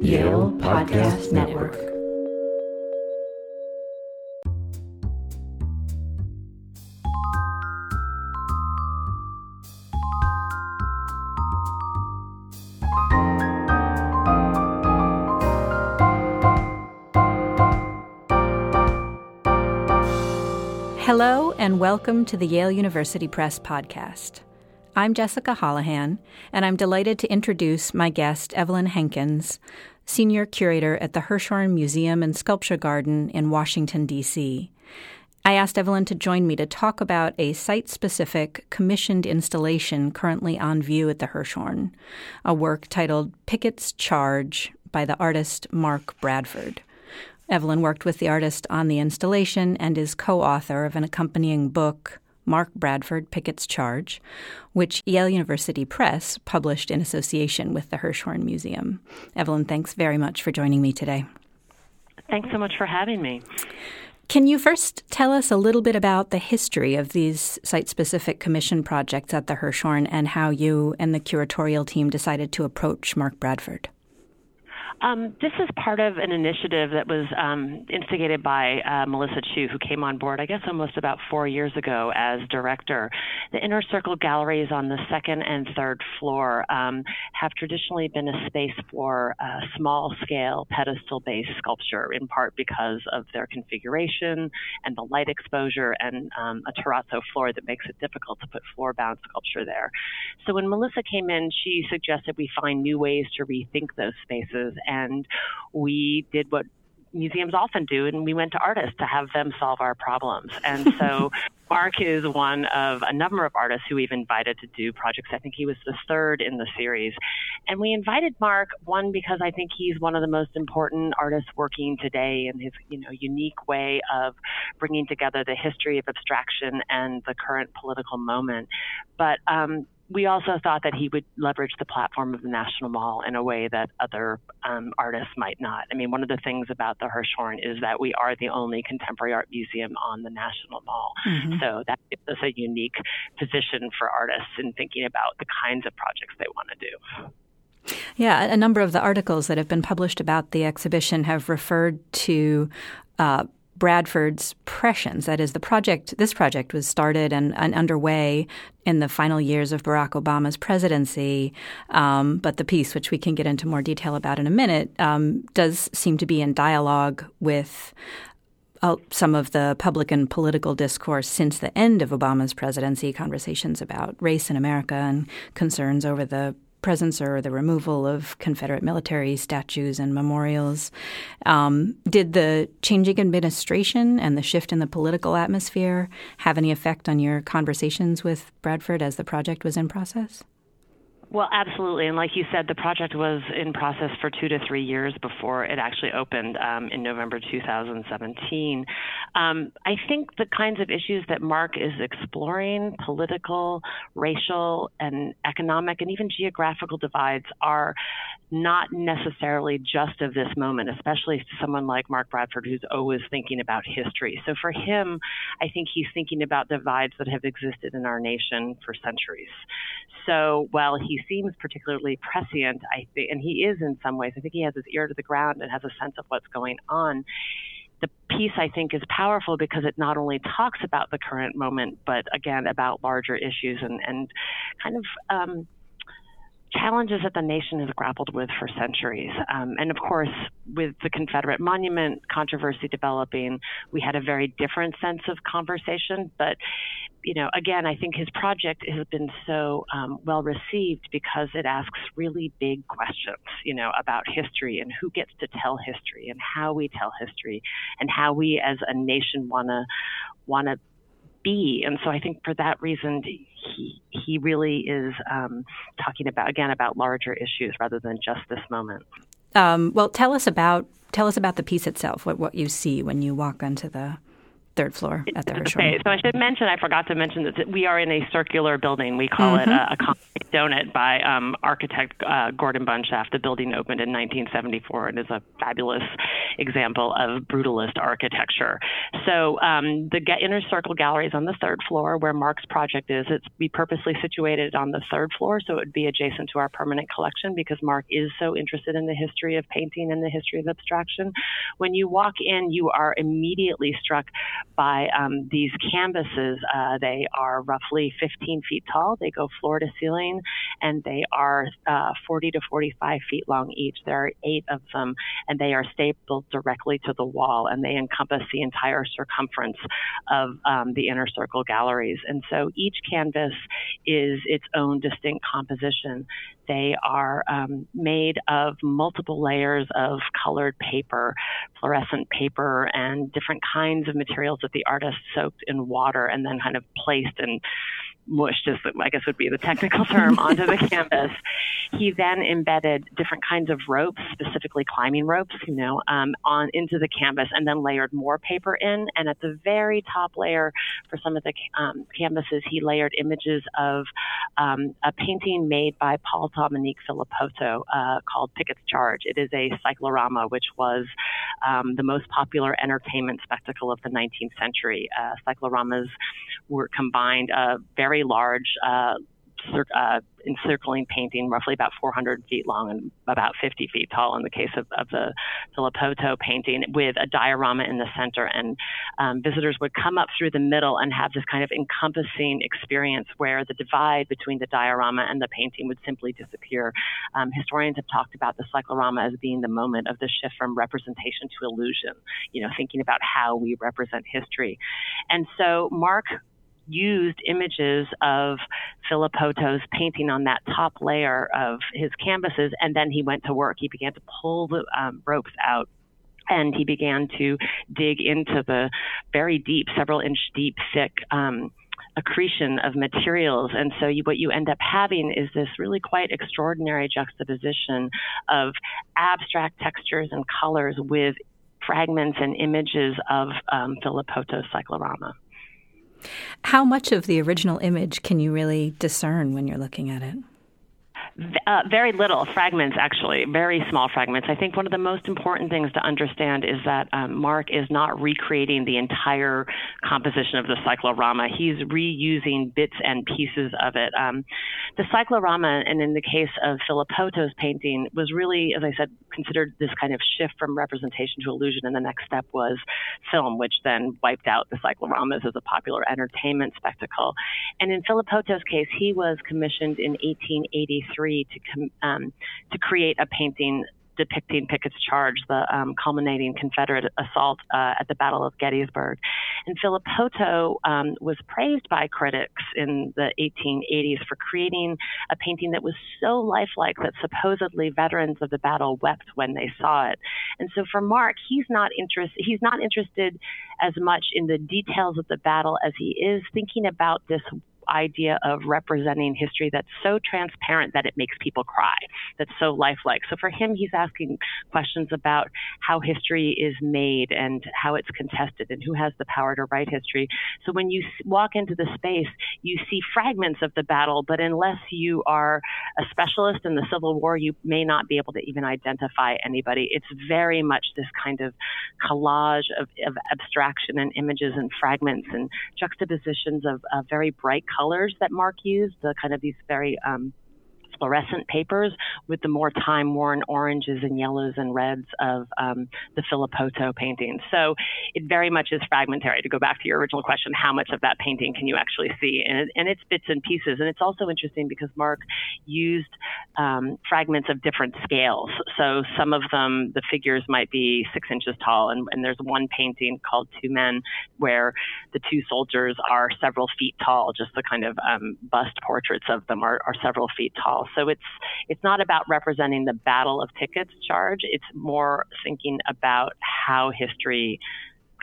Yale Podcast Network. Hello, and welcome to the Yale University Press podcast. I'm Jessica Holohan, and I'm delighted to introduce my guest, Evelyn Hankins, Senior Curator at the Hirshhorn Museum and Sculpture Garden in Washington, D.C. I asked Evelyn to join me to talk about a site specific commissioned installation currently on view at the Hirshhorn, a work titled Pickett's Charge by the artist Mark Bradford. Evelyn worked with the artist on the installation and is co author of an accompanying book, Mark Bradford Pickett's Charge, which Yale University Press published in association with the Hirshhorn Museum. Evelyn, thanks very much for joining me today. Thanks so much for having me. Can you first tell us a little bit about the history of these site specific commission projects at the Hirshhorn and how you and the curatorial team decided to approach Mark Bradford? Um, this is part of an initiative that was um, instigated by uh, Melissa Chiu, who came on board, I guess, almost about four years ago as director. The Inner Circle galleries on the second and third floor um, have traditionally been a space for uh, small scale pedestal based sculpture, in part because of their configuration and the light exposure and um, a terrazzo floor that makes it difficult to put floor bound sculpture there. So when Melissa came in, she suggested we find new ways to rethink those spaces and we did what museums often do, and we went to artists to have them solve our problems. And so Mark is one of a number of artists who we've invited to do projects. I think he was the third in the series. And we invited Mark, one, because I think he's one of the most important artists working today in his, you know, unique way of bringing together the history of abstraction and the current political moment. But um, we also thought that he would leverage the platform of the National Mall in a way that other um, artists might not. I mean, one of the things about the Hirshhorn is that we are the only contemporary art museum on the National Mall. Mm-hmm. So that gives us a unique position for artists in thinking about the kinds of projects they want to do. Yeah, a number of the articles that have been published about the exhibition have referred to uh, Bradford's Prescience. That is, the project. This project was started and, and underway in the final years of Barack Obama's presidency. Um, but the piece, which we can get into more detail about in a minute, um, does seem to be in dialogue with uh, some of the public and political discourse since the end of Obama's presidency, conversations about race in America and concerns over the presence or the removal of Confederate military statues and memorials. Um, did the changing administration and the shift in the political atmosphere have any effect on your conversations with Bradford as the project was in process? Well, absolutely. And like you said, the project was in process for two to three years before it actually opened um, in November 2017. Um, I think the kinds of issues that Mark is exploring, political, racial, and economic, and even geographical divides, are not necessarily just of this moment, especially someone like Mark Bradford, who's always thinking about history. So for him, I think he's thinking about divides that have existed in our nation for centuries. So while he seems particularly prescient, I think, and he is in some ways, I think he has his ear to the ground and has a sense of what's going on. The piece I think is powerful because it not only talks about the current moment, but again about larger issues and, and kind of um, challenges that the nation has grappled with for centuries. Um, and of course, with the Confederate monument controversy developing, we had a very different sense of conversation. But, you know, again, I think his project has been so um, well received because it asks really big questions, you know, about history and who gets to tell history and how we tell history and how we as a nation want to want to be. And so I think for that reason, he he really is um, talking about again about larger issues rather than just this moment. Um, well, tell us about tell us about the piece itself. What what you see when you walk onto the third floor at the Hirshhorn. Okay, so I should mention, I forgot to mention that we are in a circular building. We call mm-hmm. it a, a concrete donut by um, architect uh, Gordon Bunshaft. The building opened in 1974 and is a fabulous example of brutalist architecture. So um, the inner circle gallery is on the third floor where Mark's project is. It's be purposely situated on the third floor, so it would be adjacent to our permanent collection because Mark is so interested in the history of painting and the history of abstraction. When you walk in, you are immediately struck by um, these canvases. Uh, they are roughly 15 feet tall. They go floor to ceiling, and they are uh, 40 to 45 feet long each. There are eight of them, and they are stapled directly to the wall, and they encompass the entire circumference of um, the inner circle galleries. And so each canvas is its own distinct composition. They are um, made of multiple layers of colored paper, fluorescent paper, and different kinds of materials that the artist soaked in water and then kind of placed and mushed, as I guess would be the technical term, onto the canvas. He then embedded different kinds of ropes, specifically climbing ropes, you know, um, on into the canvas, and then layered more paper in. And at the very top layer, for some of the um, canvases, he layered images of um, a painting made by Paul Dominique Philippoteaux uh, called Pickett's Charge. It is a cyclorama, which was um, the most popular entertainment spectacle of the 19th century. Uh, cycloramas were combined a very large uh, uh, encircling painting, roughly about 400 feet long and about 50 feet tall in the case of, of the Philippoteaux painting, with a diorama in the center. And um, visitors would come up through the middle and have this kind of encompassing experience where the divide between the diorama and the painting would simply disappear. Um, historians have talked about the cyclorama as being the moment of the shift from representation to illusion, you know, thinking about how we represent history. And so Mark used images of Philippoteaux's painting on that top layer of his canvases, and then he went to work. He began to pull the um, ropes out and he began to dig into the very deep, several inch deep, thick um, accretion of materials. And so you, what you end up having is this really quite extraordinary juxtaposition of abstract textures and colors with fragments and images of um, Philippoteaux's cyclorama. How much of the original image can you really discern when you're looking at it? Uh, very little fragments, actually, very small fragments. I think one of the most important things to understand is that um, Mark is not recreating the entire composition of the cyclorama. He's reusing bits and pieces of it. Um, the cyclorama, and in the case of Philippoteaux's painting, was really, as I said, considered this kind of shift from representation to illusion. And the next step was film, which then wiped out the cycloramas as a popular entertainment spectacle. And in Philippoteaux's case, he was commissioned in 1883 to um, to create a painting depicting Pickett's charge, the um, culminating Confederate assault uh, at the Battle of Gettysburg. And Philippoteaux um, was praised by critics in the 1880s for creating a painting that was so lifelike that supposedly veterans of the battle wept when they saw it. And so for Mark, he's not interested. He's not interested as much in the details of the battle as he is thinking about this idea of representing history that's so transparent that it makes people cry, that's so lifelike. So for him, he's asking questions about how history is made and how it's contested and who has the power to write history. So when you walk into the space, you see fragments of the battle, but unless you are a specialist in the Civil War, you may not be able to even identify anybody. It's very much this kind of collage of, of abstraction and images and fragments and juxtapositions of, of very bright colors that Mark used, the kind of these very um, fluorescent papers with the more time worn oranges and yellows and reds of um, the Philippoteaux painting. So it very much is fragmentary. To go back to your original question, how much of that painting can you actually see? And, and it's bits and pieces. And it's also interesting because Mark used um, fragments of different scales. So some of them, the figures might be six inches tall. And, and there's one painting called Two Men where the two soldiers are several feet tall, just the kind of um, bust portraits of them are, are several feet tall. So it's it's not about representing the battle of Pickett's charge. It's more thinking about how history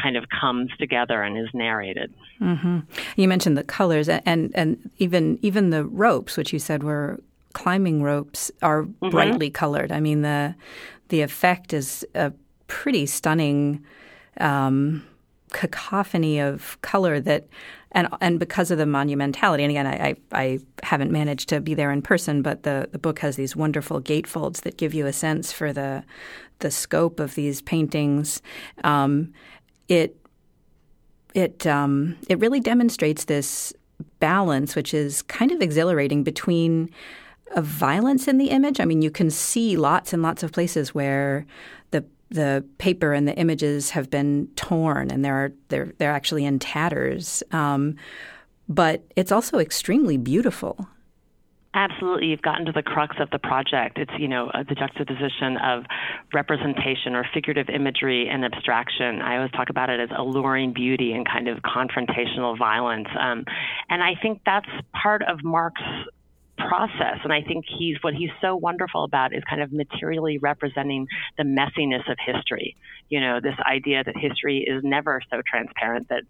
kind of comes together and is narrated. Mm-hmm. You mentioned the colors and and even even the ropes, which you said were climbing ropes, are mm-hmm. brightly colored. I mean the the effect is a pretty stunning. Um, cacophony of color that and and because of the monumentality and again I, I, I haven't managed to be there in person but the, the book has these wonderful gatefolds that give you a sense for the the scope of these paintings. Um, it it um, it really demonstrates this balance which is kind of exhilarating between a violence in the image. I mean you can see lots and lots of places where the paper and the images have been torn and they're they're they're actually in tatters. Um, but it's also extremely beautiful. Absolutely, you've gotten to the crux of the project. It's you know the juxtaposition of representation or figurative imagery and abstraction. I always talk about it as alluring beauty and kind of confrontational violence. Um, and I think that's part of Mark's process. And I think he's what he's so wonderful about is kind of materially representing the messiness of history. You know, this idea that history is never so transparent that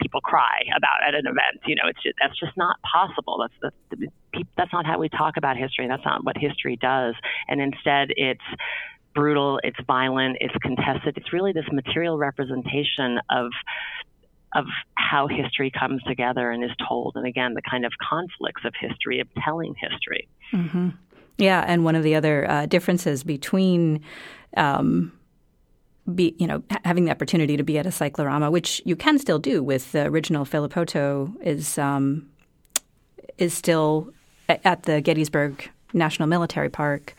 people cry about at an event. You know, it's just, that's just not possible. That's the, that's not how we talk about history. That's not what history does. And instead, it's brutal, it's violent, it's contested. It's really this material representation of of how history comes together and is told, and again, the kind of conflicts of history, of telling history. Mm-hmm. Yeah, and one of the other uh, differences between um, be, you know, having the opportunity to be at a cyclorama, which you can still do with the original Philippoteaux, is um, is still at the Gettysburg National Military Park.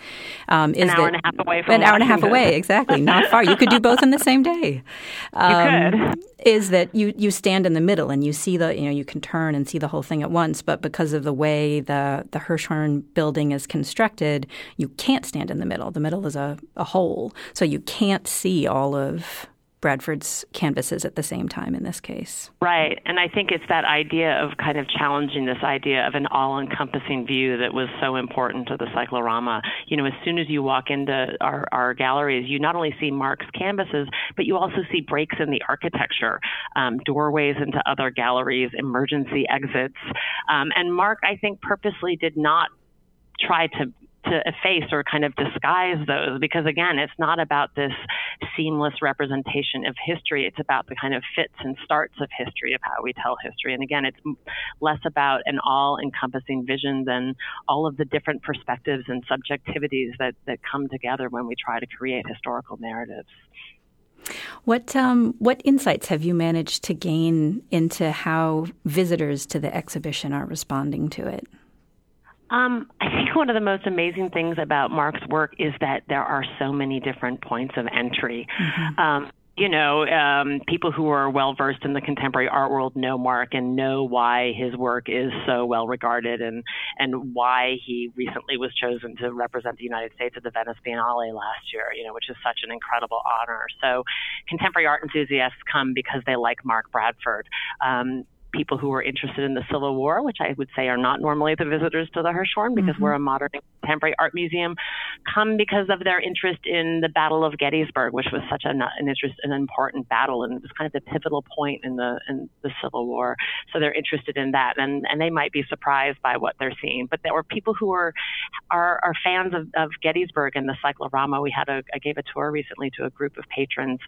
Um, is an hour that, and a half away from an hour and a half away, exactly, not far. You could do both in the same day. Um, you could. Is that you you stand in the middle and you see the you know you can turn and see the whole thing at once, but because of the way the the Hirshhorn building is constructed, you can't stand in the middle. The middle is a, a hole, so you can't see all of Bradford's canvases at the same time in this case. Right. And I think it's that idea of kind of challenging this idea of an all encompassing view that was so important to the cyclorama. You know, as soon as you walk into our, our galleries, you not only see Mark's canvases, but you also see breaks in the architecture, um, doorways into other galleries, emergency exits. Um, and Mark, I think, purposely did not try to to efface or kind of disguise those because again it's not about this seamless representation of history. It's about the kind of fits and starts of history of how we tell history. And again it's less about an all encompassing vision than all of the different perspectives and subjectivities that that come together when we try to create historical narratives. What um, what insights have you managed to gain into how visitors to the exhibition are responding to it? Um, I think one of the most amazing things about Mark's work is that there are so many different points of entry. Mm-hmm. Um, you know, um, people who are well versed in the contemporary art world know Mark and know why his work is so well regarded and and why he recently was chosen to represent the United States at the Venice Biennale last year. You know, which is such an incredible honor. So, contemporary art enthusiasts come because they like Mark Bradford. Um, people who are interested in the Civil War, which I would say are not normally the visitors to the Hirshhorn because mm-hmm. we're a modern contemporary art museum, come because of their interest in the Battle of Gettysburg, which was such an, an interest, an important battle, and it was kind of the pivotal point in the in the Civil War. So they're interested in that, and and they might be surprised by what they're seeing. But there were people who are are, are fans of, of Gettysburg and the cyclorama. We had a I gave a tour recently to a group of patrons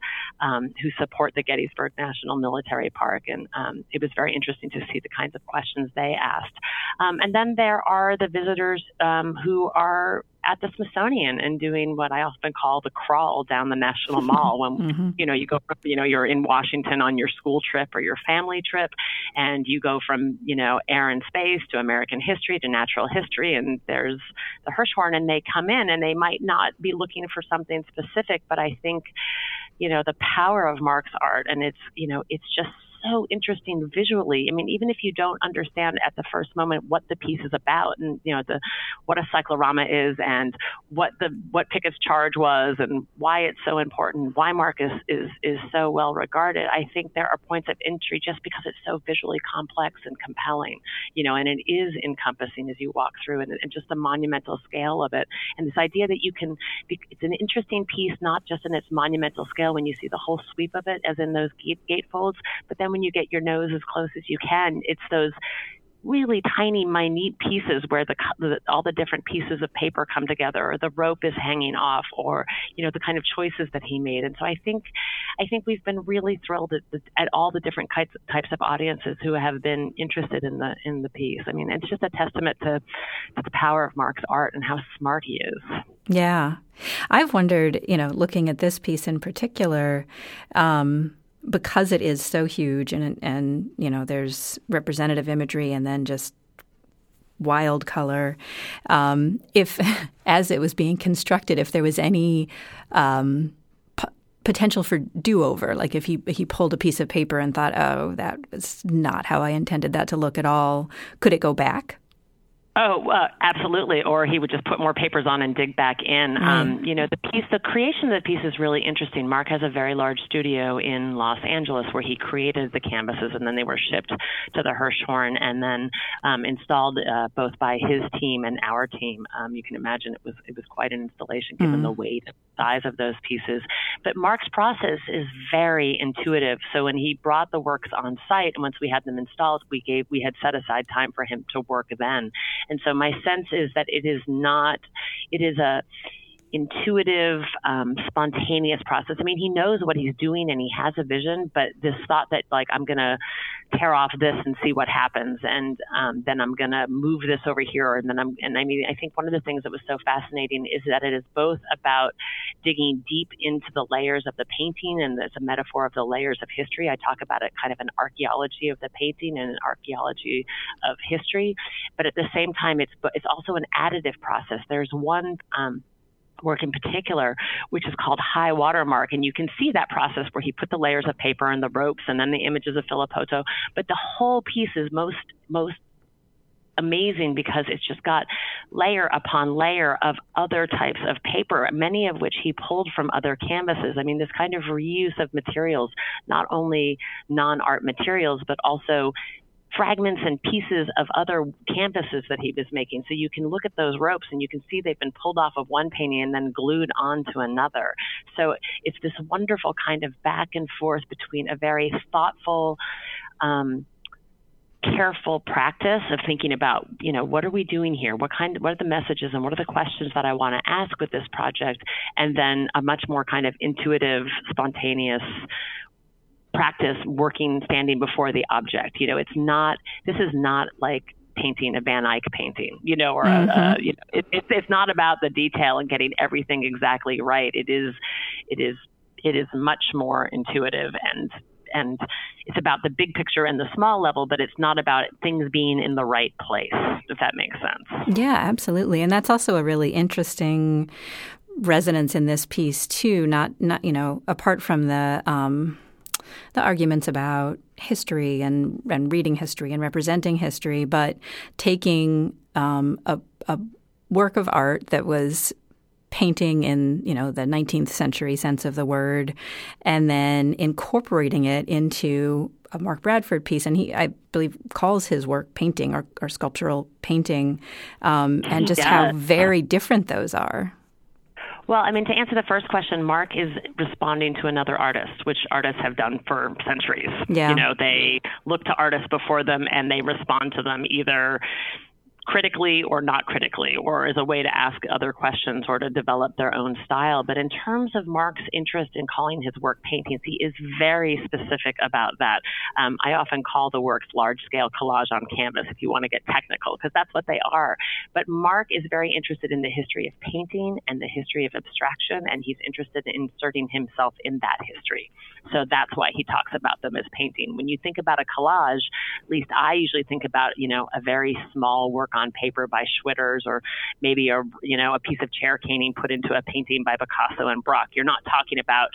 um, who support the Gettysburg National Military Park, and um, it was very interesting to see the kinds of questions they asked. Um, and then there are the visitors um, who are at the Smithsonian and doing what I often call the crawl down the National Mall when mm-hmm. you know you go from, you know you're in Washington on your school trip or your family trip and you go from you know air and space to American history to natural history and there's the Hirshhorn and they come in and they might not be looking for something specific but I think you know the power of Mark's art and it's you know it's just so interesting visually. I mean, even if you don't understand at the first moment what the piece is about, and you know the what a cyclorama is, and what the what Pickett's charge was, and why it's so important, why Marcus is is so well regarded. I think there are points of entry just because it's so visually complex and compelling, you know, and it is encompassing as you walk through, and, and just the monumental scale of it, and this idea that you can. It's an interesting piece, not just in its monumental scale when you see the whole sweep of it, as in those gate, gatefolds, but then when you get your nose as close as you can, it's those really tiny, minute pieces where the, the, all the different pieces of paper come together, or the rope is hanging off, or you know the kind of choices that he made. And so I think, I think we've been really thrilled at, at all the different types types of audiences who have been interested in the in the piece. I mean, it's just a testament to, to the power of Mark's art and how smart he is. Yeah, I've wondered, you know, looking at this piece in particular. Um, because it is so huge and and you know there's representative imagery and then just wild color. Um, if, as it was being constructed, if there was any um, p- potential for do-over, like if he he pulled a piece of paper and thought, "Oh, that was not how I intended that to look at all," could it go back? Oh, uh, absolutely. Or he would just put more papers on and dig back in. Mm. Um, you know, the piece, the creation of the piece is really interesting. Mark has a very large studio in Los Angeles where he created the canvases, and then they were shipped to the Hirshhorn and then um, installed uh, both by his team and our team. Um, you can imagine it was it was quite an installation given mm. the weight and size of those pieces. But Mark's process is very intuitive. So when he brought the works on site, and once we had them installed, we gave we had set aside time for him to work then and so my sense is that it is not, it is a, intuitive, um, spontaneous process. I mean, he knows what he's doing and he has a vision, but this thought that like I'm gonna tear off this and see what happens, and um, then I'm gonna move this over here, and then I'm and I mean, I think one of the things that was so fascinating is that it is both about digging deep into the layers of the painting, and it's a metaphor of the layers of history. I talk about it kind of an archaeology of the painting and an archaeology of history, but at the same time, it's it's also an additive process. There's one um, work in particular, which is called high watermark. And you can see that process where he put the layers of paper and the ropes and then the images of Houto. But the whole piece is most, most amazing because it's just got layer upon layer of other types of paper, many of which he pulled from other canvases. I mean, this kind of reuse of materials, not only non art materials, but also fragments and pieces of other canvases that he was making. So you can look at those ropes and you can see they've been pulled off of one painting and then glued onto another. So it's this wonderful kind of back and forth between a very thoughtful, um, careful practice of thinking about, you know, what are we doing here? What kind what are the messages and what are the questions that I want to ask with this project? And then a much more kind of intuitive, spontaneous practice working standing before the object. You know, it's not, this is not like painting a Van Eyck painting, you know, or mm-hmm. a, a, you know, it, it, it's not about the detail and getting everything exactly right. It is, it is, it is much more intuitive and and it's about the big picture and the small level, but it's not about things being in the right place, if that makes sense. Yeah, absolutely. And that's also a really interesting resonance in this piece too. Not not you know apart from the um, the arguments about history and, and reading history and representing history, but taking um, a, a work of art that was painting in you know the 19th century sense of the word and then incorporating it into a Mark Bradford piece. And he I believe calls his work painting or, or sculptural painting um, and just how very different those are well, I mean, to answer the first question, Mark is responding to another artist, which artists have done for centuries. Yeah. You know, they look to artists before them and they respond to them either critically or not critically, or as a way to ask other questions or to develop their own style. But in terms of Mark's interest in calling his work paintings, he is very specific about that. Um, I often call the works large scale collage on canvas if you want to get technical, because that's what they are. But Mark is very interested in the history of painting and the history of abstraction, and he's interested in inserting himself in that history. So that's why he talks about them as painting. When you think about a collage, at least I usually think about, you know, a very small work on paper by Schwitters or maybe a, you know, a piece of chair caning put into a painting by Picasso and Braque. You're not talking about,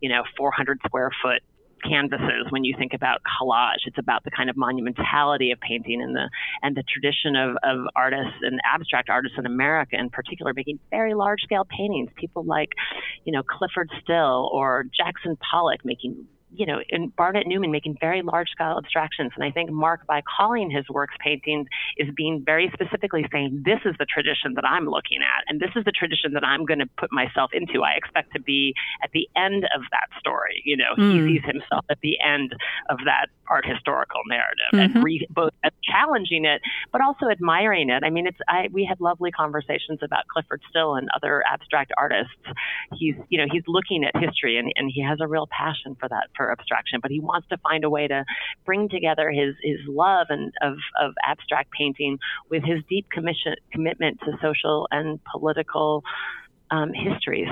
you know, 400 square foot canvases when you think about collage. It's about the kind of monumentality of painting and the and the tradition of, of artists and abstract artists in America in particular making very large scale paintings. People like, you know, Clyfford Still or Jackson Pollock making you know, in Barnett Newman making very large scale abstractions. And I think Mark, by calling his works paintings, is being very specifically saying, this is the tradition that I'm looking at, and this is the tradition that I'm going to put myself into. I expect to be at the end of that story. You know, mm. he hmm. sees himself at the end of that art historical narrative mm-hmm. and re- both challenging it, but also admiring it. I mean, it's, I, we had lovely conversations about Clyfford Still and other abstract artists. He's, you know, he's looking at history and, and he has a real passion for that, for abstraction, but he wants to find a way to bring together his, his love and of, of abstract painting with his deep commission, commitment to social and political um, histories.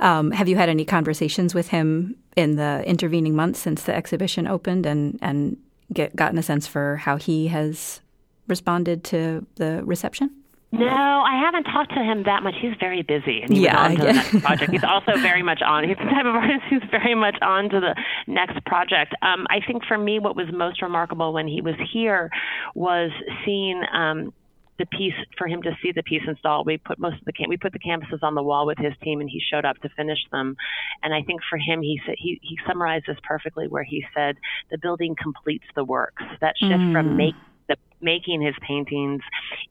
Um, have you had any conversations with him in the intervening months since the exhibition opened, and and get gotten a sense for how he has responded to the reception? No, I haven't talked to him that much. He's very busy, and yeah, on to the next project. He's also very much on. He's the type of artist who's very much on to the next project. Um, I think for me, what was most remarkable when he was here was seeing. Um, the piece for him to see the piece installed. We put most of the we put the canvases on the wall with his team, and he showed up to finish them. And I think for him, he said he he summarized this perfectly, where he said the building completes the works. That shift mm. from make the making his paintings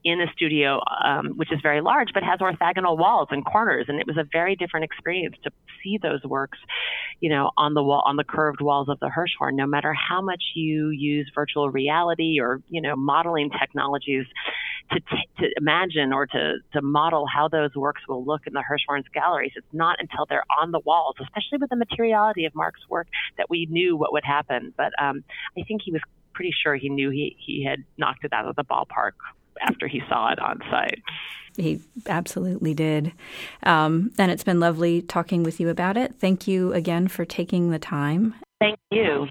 in a studio, um, which is very large, but has orthogonal walls and corners. And it was a very different experience to see those works, you know, on the wall, on the curved walls of the Hirshhorn. No matter how much you use virtual reality or, you know, modeling technologies to, t- to imagine or to, to model how those works will look in the Hirshhorn's galleries, it's not until they're on the walls, especially with the materiality of Mark's work, that we knew what would happen. But um, I think he was pretty sure he knew he, he had knocked it out of the ballpark after he saw it on site. He absolutely did. Um, and it's been lovely talking with you about it. Thank you again for taking the time. Thank you.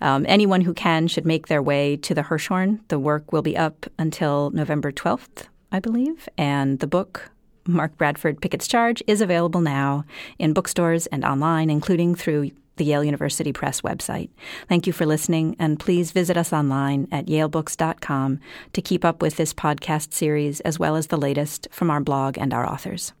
Um, anyone who can should make their way to the Hirshhorn. The work will be up until November 12th, I believe, and the book Mark Bradford Pickett's Charge is available now in bookstores and online, including through the Yale University Press website. Thank you for listening, and please visit us online at yalebooks.com to keep up with this podcast series as well as the latest from our blog and our authors.